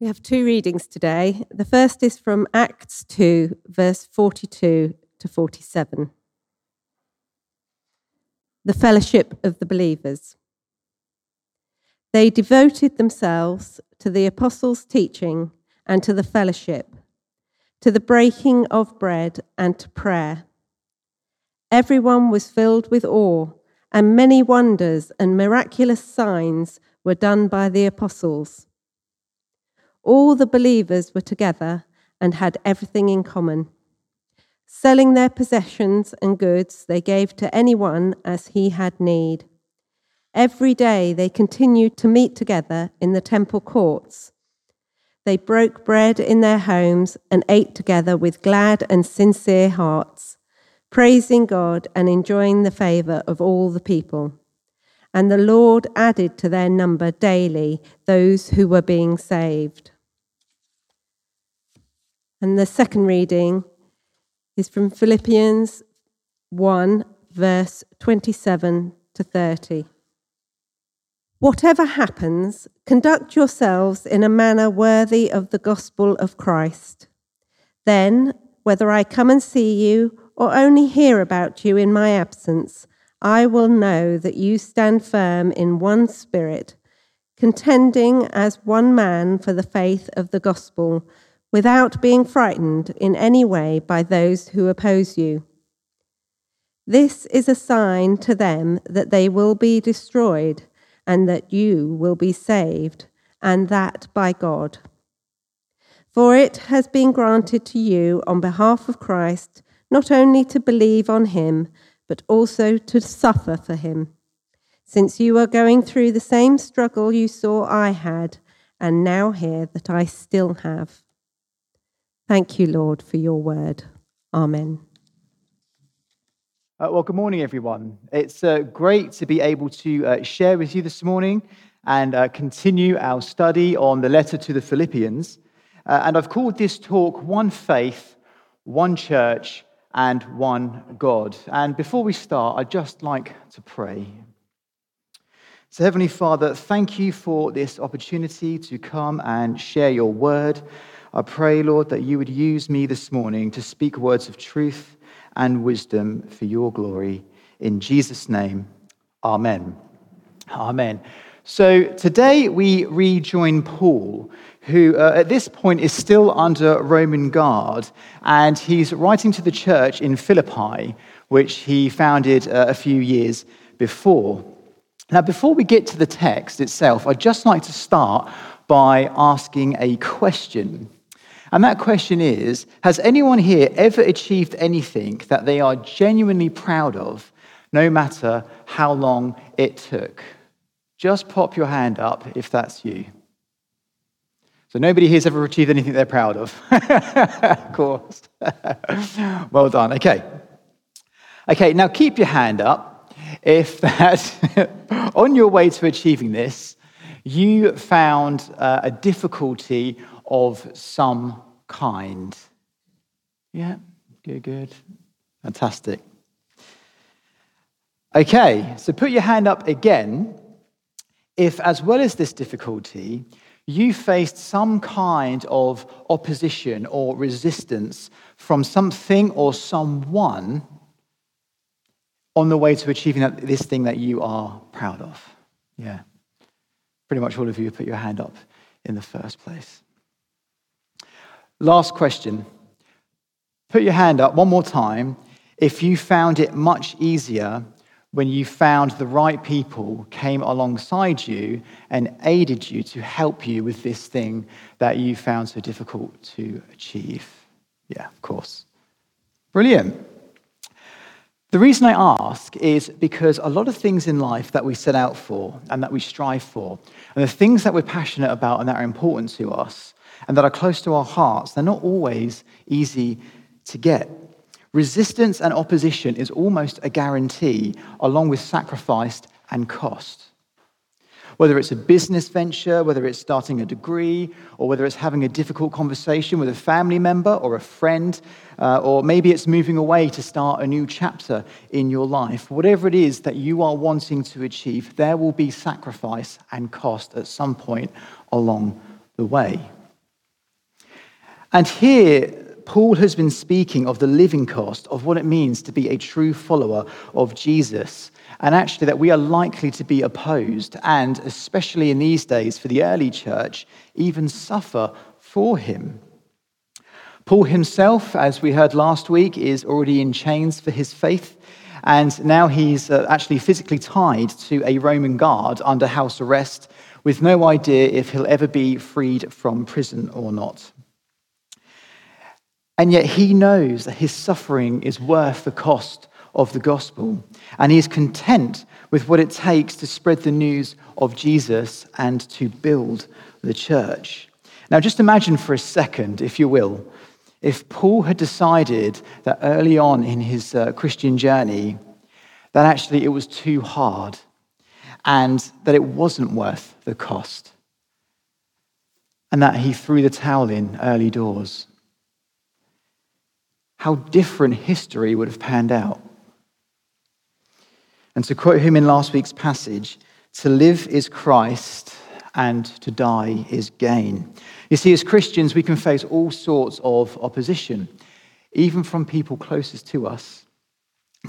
We have two readings today. The first is from Acts 2, verse 42 to 47. The fellowship of the believers. They devoted themselves to the apostles' teaching and to the fellowship, to the breaking of bread and to prayer. Everyone was filled with awe, and many wonders and miraculous signs were done by the apostles. All the believers were together and had everything in common. Selling their possessions and goods, they gave to anyone as he had need. Every day they continued to meet together in the temple courts. They broke bread in their homes and ate together with glad and sincere hearts, praising God and enjoying the favor of all the people. And the Lord added to their number daily those who were being saved. And the second reading is from Philippians 1, verse 27 to 30. Whatever happens, conduct yourselves in a manner worthy of the gospel of Christ. Then, whether I come and see you or only hear about you in my absence, I will know that you stand firm in one spirit, contending as one man for the faith of the gospel, without being frightened in any way by those who oppose you. This is a sign to them that they will be destroyed and that you will be saved, and that by God. For it has been granted to you on behalf of Christ not only to believe on him, but also to suffer for him, since you are going through the same struggle you saw I had, and now hear that I still have. Thank you, Lord, for your word. Amen. Uh, well, good morning, everyone. It's uh, great to be able to uh, share with you this morning and uh, continue our study on the letter to the Philippians. Uh, and I've called this talk One Faith, One Church, and One God. And before we start, I'd just like to pray. So, Heavenly Father, thank you for this opportunity to come and share your word. I pray, Lord, that you would use me this morning to speak words of truth and wisdom for your glory. In Jesus' name, Amen. Amen. So today we rejoin Paul, who uh, at this point is still under Roman guard, and he's writing to the church in Philippi, which he founded uh, a few years before. Now, before we get to the text itself, I'd just like to start by asking a question. And that question is Has anyone here ever achieved anything that they are genuinely proud of, no matter how long it took? Just pop your hand up if that's you. So nobody here's ever achieved anything they're proud of. of course. well done. Okay. Okay, now keep your hand up if that, on your way to achieving this, you found uh, a difficulty of some kind. Yeah, good, good. Fantastic. Okay, so put your hand up again if, as well as this difficulty, you faced some kind of opposition or resistance from something or someone on the way to achieving that, this thing that you are proud of. Yeah. Pretty much all of you put your hand up in the first place. Last question. Put your hand up one more time if you found it much easier when you found the right people came alongside you and aided you to help you with this thing that you found so difficult to achieve. Yeah, of course. Brilliant. The reason I ask is because a lot of things in life that we set out for and that we strive for, and the things that we're passionate about and that are important to us, and that are close to our hearts, they're not always easy to get. Resistance and opposition is almost a guarantee, along with sacrifice and cost. Whether it's a business venture, whether it's starting a degree, or whether it's having a difficult conversation with a family member or a friend, uh, or maybe it's moving away to start a new chapter in your life, whatever it is that you are wanting to achieve, there will be sacrifice and cost at some point along the way. And here, Paul has been speaking of the living cost of what it means to be a true follower of Jesus. And actually, that we are likely to be opposed, and especially in these days for the early church, even suffer for him. Paul himself, as we heard last week, is already in chains for his faith. And now he's uh, actually physically tied to a Roman guard under house arrest with no idea if he'll ever be freed from prison or not. And yet he knows that his suffering is worth the cost of the gospel. And he is content with what it takes to spread the news of Jesus and to build the church. Now, just imagine for a second, if you will, if Paul had decided that early on in his uh, Christian journey that actually it was too hard and that it wasn't worth the cost, and that he threw the towel in early doors how different history would have panned out. And to quote him in last week's passage, to live is Christ and to die is gain. You see, as Christians, we can face all sorts of opposition, even from people closest to us.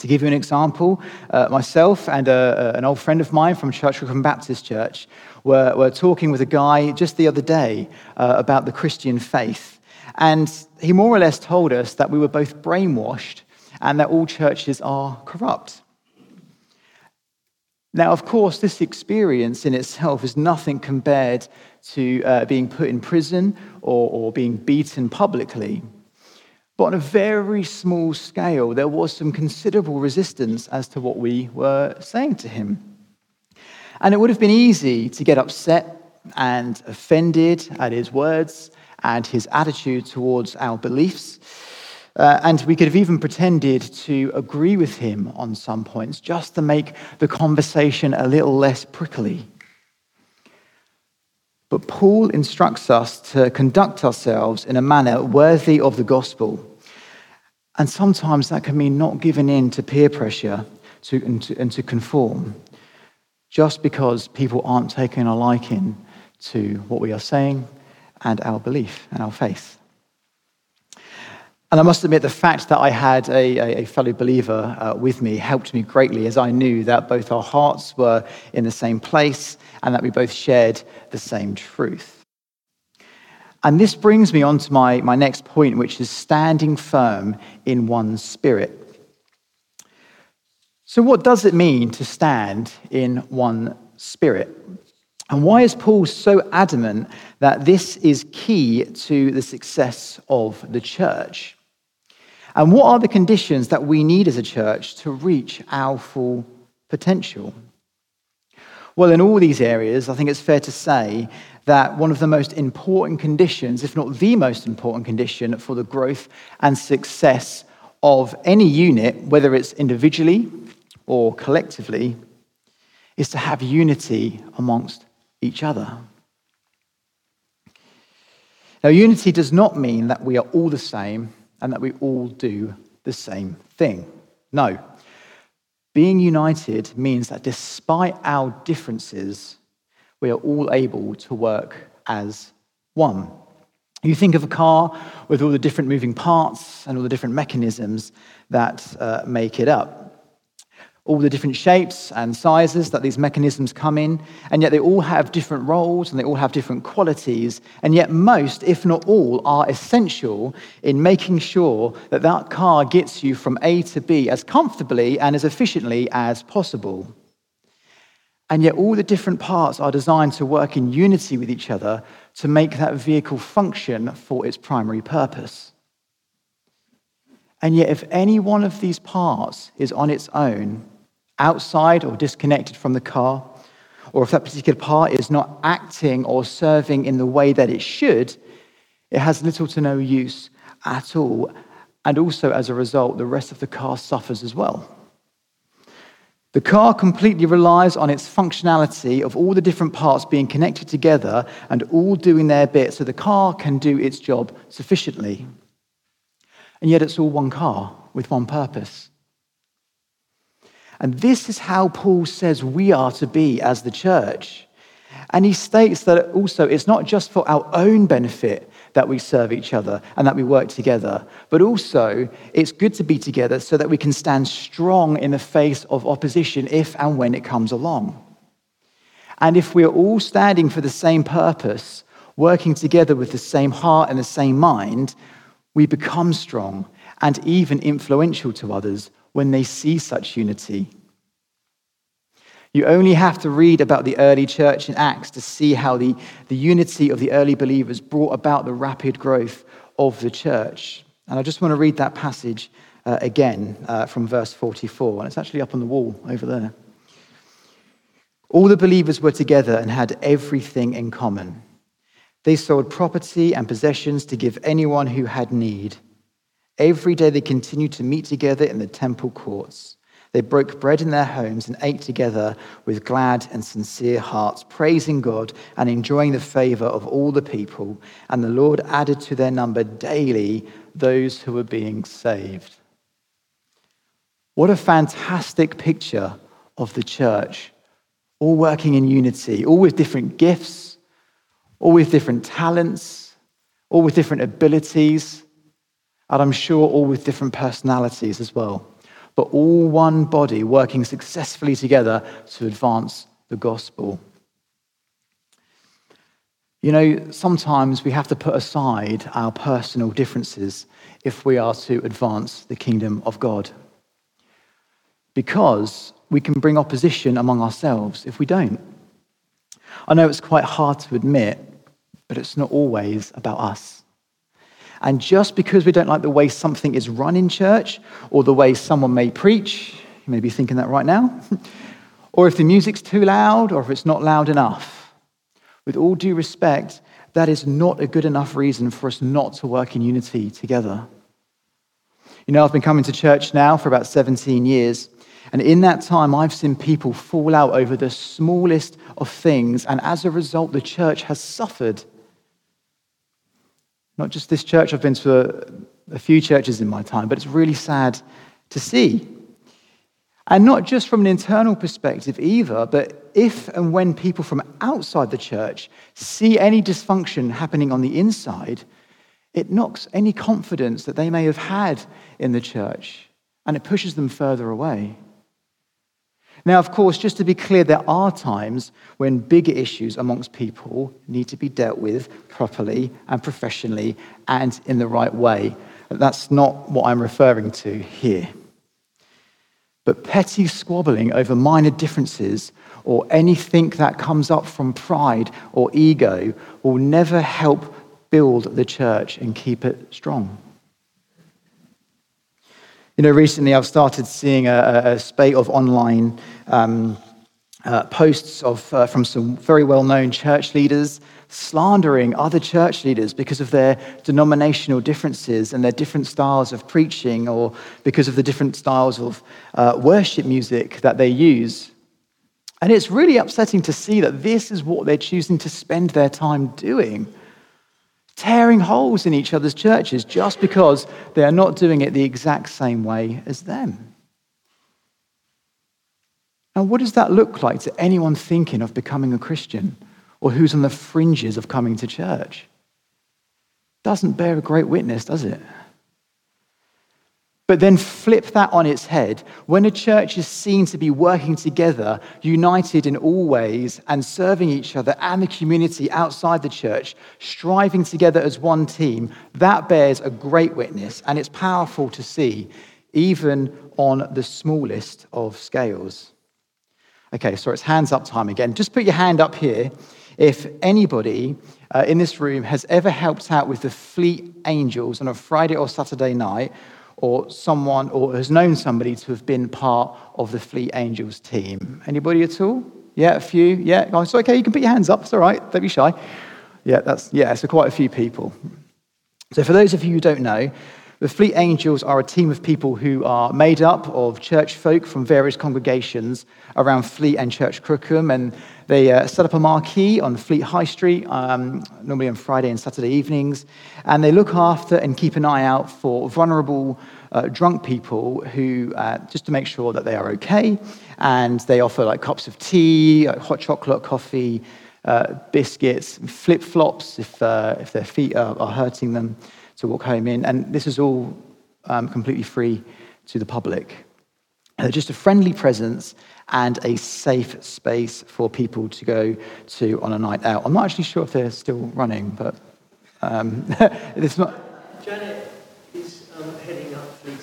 To give you an example, uh, myself and uh, uh an old friend of mine from Church Crookham Baptist Church were, were talking with a guy just the other day uh, about the Christian faith. And he more or less told us that we were both brainwashed and that all churches are corrupt. Now, of course, this experience in itself is nothing compared to uh, being put in prison or, or being beaten publicly. But on a very small scale, there was some considerable resistance as to what we were saying to him. And it would have been easy to get upset and offended at his words and his attitude towards our beliefs. Uh, and we could have even pretended to agree with him on some points just to make the conversation a little less prickly. But Paul instructs us to conduct ourselves in a manner worthy of the gospel. And sometimes that can mean not giving in to peer pressure to, and, to, and to conform, just because people aren't taking a liking to what we are saying and our belief and our faith. And I must admit, the fact that I had a, a fellow believer uh, with me helped me greatly as I knew that both our hearts were in the same place and that we both shared the same truth. And this brings me on to my, my next point, which is standing firm in one spirit. So, what does it mean to stand in one spirit? And why is Paul so adamant that this is key to the success of the church? And what are the conditions that we need as a church to reach our full potential? Well, in all these areas, I think it's fair to say that one of the most important conditions, if not the most important condition for the growth and success of any unit, whether it's individually or collectively, is to have unity amongst each other. Now, unity does not mean that we are all the same and that we all do the same thing. No. Being united means that despite our differences, we are all able to work as one. You think of a car with all the different moving parts and all the different mechanisms that uh, make it up all the different shapes and sizes that these mechanisms come in, and yet they all have different roles and they all have different qualities, and yet most, if not all, are essential in making sure that that car gets you from A to B as comfortably and as efficiently as possible. And yet all the different parts are designed to work in unity with each other to make that vehicle function for its primary purpose. And yet, if any one of these parts is on its own, outside or disconnected from the car, or if that particular part is not acting or serving in the way that it should, it has little to no use at all. And also, as a result, the rest of the car suffers as well. The car completely relies on its functionality of all the different parts being connected together and all doing their bit so the car can do its job sufficiently. And yet, it's all one car with one purpose. And this is how Paul says we are to be as the church. And he states that also it's not just for our own benefit that we serve each other and that we work together. But also, it's good to be together so that we can stand strong in the face of opposition if and when it comes along. And if we're all standing for the same purpose, working together with the same heart and the same mind, we become strong and even influential to others when they see such unity. You only have to read about the early church in Acts to see how the, the unity of the early believers brought about the rapid growth of the church. And I just want to read that passage uh, again uh, from verse 44. And it's actually up on the wall over there. All the believers were together and had everything in common. They sold property and possessions to give anyone who had need. Every day they continued to meet together in the temple courts. They broke bread in their homes and ate together with glad and sincere hearts, praising God and enjoying the favor of all the people. And the Lord added to their number daily those who were being saved. What a fantastic picture of the church, all working in unity, all with different gifts, all with different talents, all with different abilities, and I'm sure all with different personalities as well but all one body working successfully together to advance the gospel. You know, sometimes we have to put aside our personal differences if we are to advance the kingdom of God. Because we can bring opposition among ourselves if we don't. I know it's quite hard to admit, but it's not always about us. And just because we don't like the way something is run in church or the way someone may preach, you may be thinking that right now, or if the music's too loud or if it's not loud enough, with all due respect, that is not a good enough reason for us not to work in unity together. You know, I've been coming to church now for about 17 years, and in that time, I've seen people fall out over the smallest of things, and as a result, the church has suffered. Not just this church, I've been to a, a few churches in my time, but it's really sad to see. And not just from an internal perspective either, but if and when people from outside the church see any dysfunction happening on the inside, it knocks any confidence that they may have had in the church and it pushes them further away. Now, of course, just to be clear, there are times when bigger issues amongst people need to be dealt with properly and professionally and in the right way. That's not what I'm referring to here. But petty squabbling over minor differences or anything that comes up from pride or ego will never help build the church and keep it strong. You know, recently I've started seeing a, a spate of online um, uh, posts of, uh, from some very well known church leaders slandering other church leaders because of their denominational differences and their different styles of preaching or because of the different styles of uh, worship music that they use. And it's really upsetting to see that this is what they're choosing to spend their time doing tearing holes in each other's churches just because they are not doing it the exact same way as them. Now, what does that look like to anyone thinking of becoming a Christian or who's on the fringes of coming to church? Doesn't bear a great witness, does it? But then flip that on its head. When a church is seen to be working together, united in all ways, and serving each other and the community outside the church, striving together as one team, that bears a great witness, and it's powerful to see, even on the smallest of scales. Okay, so it's hands up time again. Just put your hand up here if anybody uh, in this room has ever helped out with the Fleet Angels on a Friday or Saturday night or someone or has known somebody to have been part of the Fleet Angels team. Anybody at all? Yeah, a few. Yeah, oh, it's okay. You can put your hands up. It's all right. Don't be shy. Yeah, that's yeah. So quite a few people. So for those of you who don't know, the Fleet Angels are a team of people who are made up of church folk from various congregations around Fleet and Church Crookham, and they uh, set up a marquee on Fleet High Street, um, normally on Friday and Saturday evenings, and they look after and keep an eye out for vulnerable uh, drunk people who, uh, just to make sure that they are okay, and they offer like cups of tea, hot chocolate, coffee, uh, biscuits, flip flops if, uh, if their feet are, are, hurting them to walk home in. And this is all um, completely free to the public. Uh, just a friendly presence and a safe space for people to go to on a night out. I'm not actually sure if they're still running, but um, it's not. Janet is um, heading up Fleet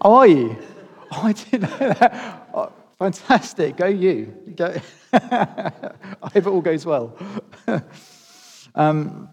Oh, are you? Oh, I didn't know that. Oh, fantastic. Go you. Go. I hope it all goes well. um,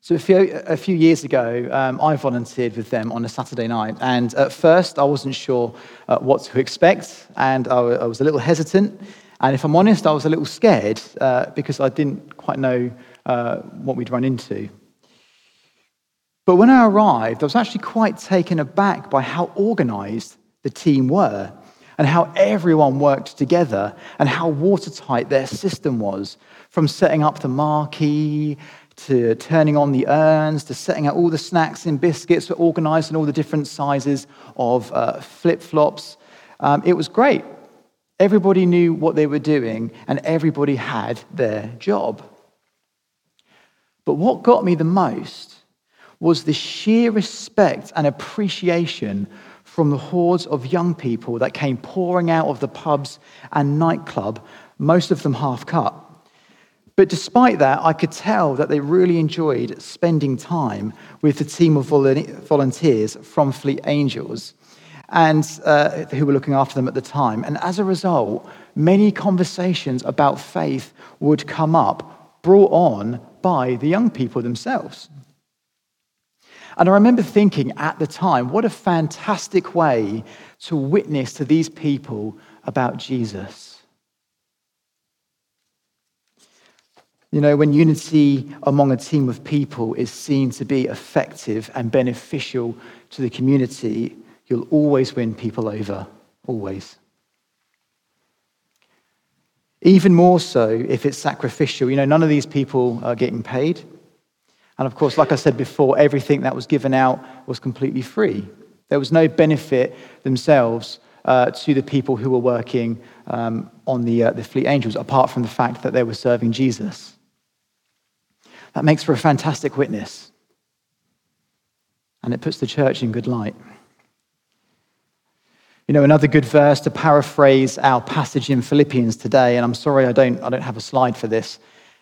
so, a few, a few years ago, um, I volunteered with them on a Saturday night. And at first, I wasn't sure uh, what to expect, and I, I, was a little hesitant. And if I'm honest, I was a little scared uh, because I didn't quite know uh, what we'd run into. But when I arrived, I was actually quite taken aback by how organized the team were and how everyone worked together and how watertight their system was from setting up the marquee to turning on the urns, to setting out all the snacks and biscuits, to organizing all the different sizes of uh, flip flops. Um, it was great. Everybody knew what they were doing, and everybody had their job. But what got me the most was the sheer respect and appreciation from the hordes of young people that came pouring out of the pubs and nightclub, most of them half cut. But despite that, I could tell that they really enjoyed spending time with the team of volunteers from Fleet Angels and uh, who were looking after them at the time. And as a result, many conversations about faith would come up, brought on by the young people themselves. And I remember thinking at the time, what a fantastic way to witness to these people about Jesus. You know, when unity among a team of people is seen to be effective and beneficial to the community, you'll always win people over. Always. Even more so if it's sacrificial. You know, none of these people are getting paid. And of course, like I said before, everything that was given out was completely free. There was no benefit themselves uh, to the people who were working um, on the, uh, the fleet angels, apart from the fact that they were serving Jesus. That makes for a fantastic witness. And it puts the church in good light. You know, another good verse to paraphrase our passage in Philippians today, and I'm sorry I don't, I don't have a slide for this,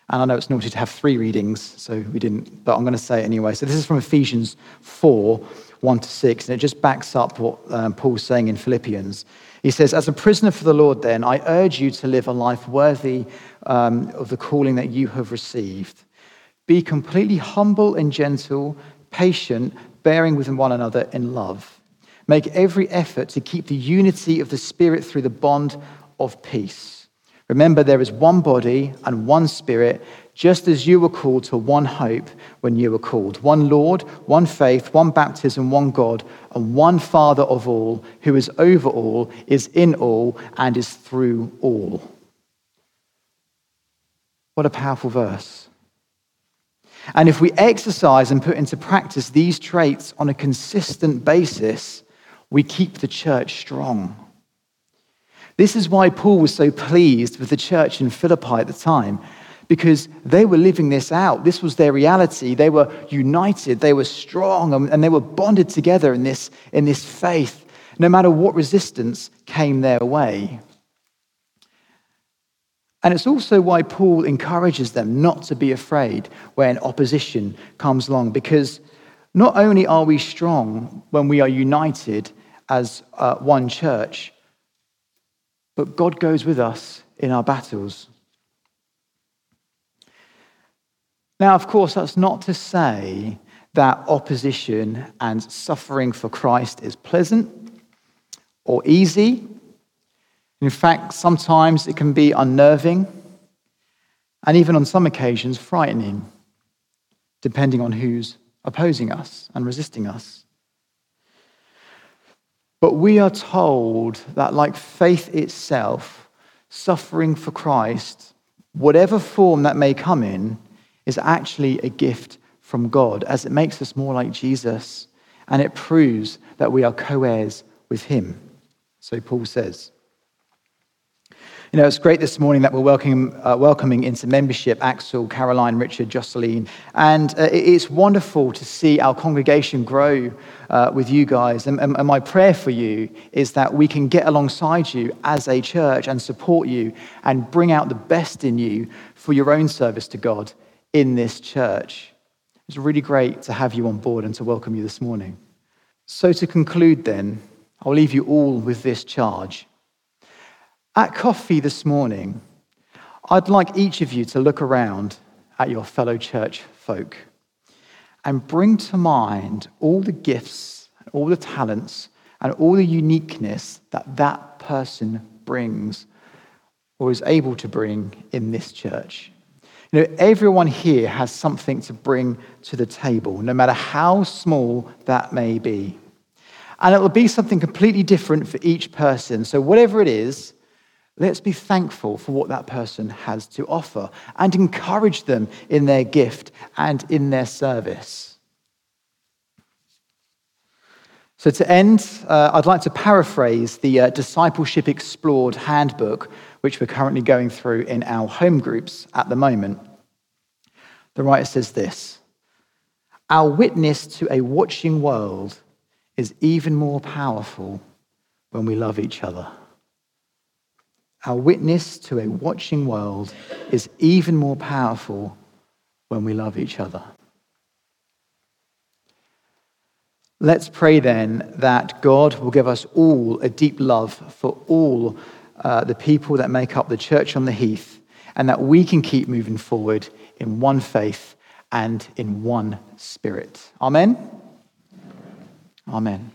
and I know it's naughty to have three readings, so we didn't, but I'm going to say it anyway. So this is from Ephesians 4 1 to 6, and it just backs up what um, Paul's saying in Philippians. He says, As a prisoner for the Lord, then, I urge you to live a life worthy um, of the calling that you have received. Be completely humble and gentle, patient, bearing with one another in love. Make every effort to keep the unity of the Spirit through the bond of peace. Remember, there is one body and one Spirit, just as you were called to one hope when you were called. One Lord, one faith, one baptism, one God, and one Father of all, who is over all, is in all, and is through all. What a powerful verse. And if we exercise and put into practice these traits on a consistent basis, we keep the church strong. This is why Paul was so pleased with the church in Philippi at the time, because they were living this out. This was their reality. They were united, they were strong, and they were bonded together in this, in this faith, no matter what resistance came their way. And it's also why Paul encourages them not to be afraid when opposition comes along, because not only are we strong when we are united as uh, one church, but God goes with us in our battles. Now, of course, that's not to say that opposition and suffering for Christ is pleasant or easy in fact, sometimes it can be unnerving and even on some occasions frightening, depending on who's opposing us and resisting us. But we are told that, like faith itself, suffering for Christ, whatever form that may come in, is actually a gift from God as it makes us more like Jesus and it proves that we are co heirs with Him. So Paul says. You know, it's great this morning that we're welcoming, uh, welcoming into membership Axel, Caroline, Richard, Jocelyn. And uh, it's wonderful to see our congregation grow uh, with you guys. And, and, and my prayer for you is that we can get alongside you as a church and support you and bring out the best in you for your own service to God in this church. It's really great to have you on board and to welcome you this morning. So, to conclude, then, I'll leave you all with this charge. At coffee this morning, I'd like each of you to look around at your fellow church folk and bring to mind all the gifts, all the talents, and all the uniqueness that that person brings or is able to bring in this church. You know, everyone here has something to bring to the table, no matter how small that may be. And it will be something completely different for each person. So, whatever it is, Let's be thankful for what that person has to offer and encourage them in their gift and in their service. So, to end, uh, I'd like to paraphrase the uh, Discipleship Explored handbook, which we're currently going through in our home groups at the moment. The writer says this Our witness to a watching world is even more powerful when we love each other. Our witness to a watching world is even more powerful when we love each other. Let's pray then that God will give us all a deep love for all uh, the people that make up the church on the heath, and that we can keep moving forward in one faith and in one spirit. Amen. Amen.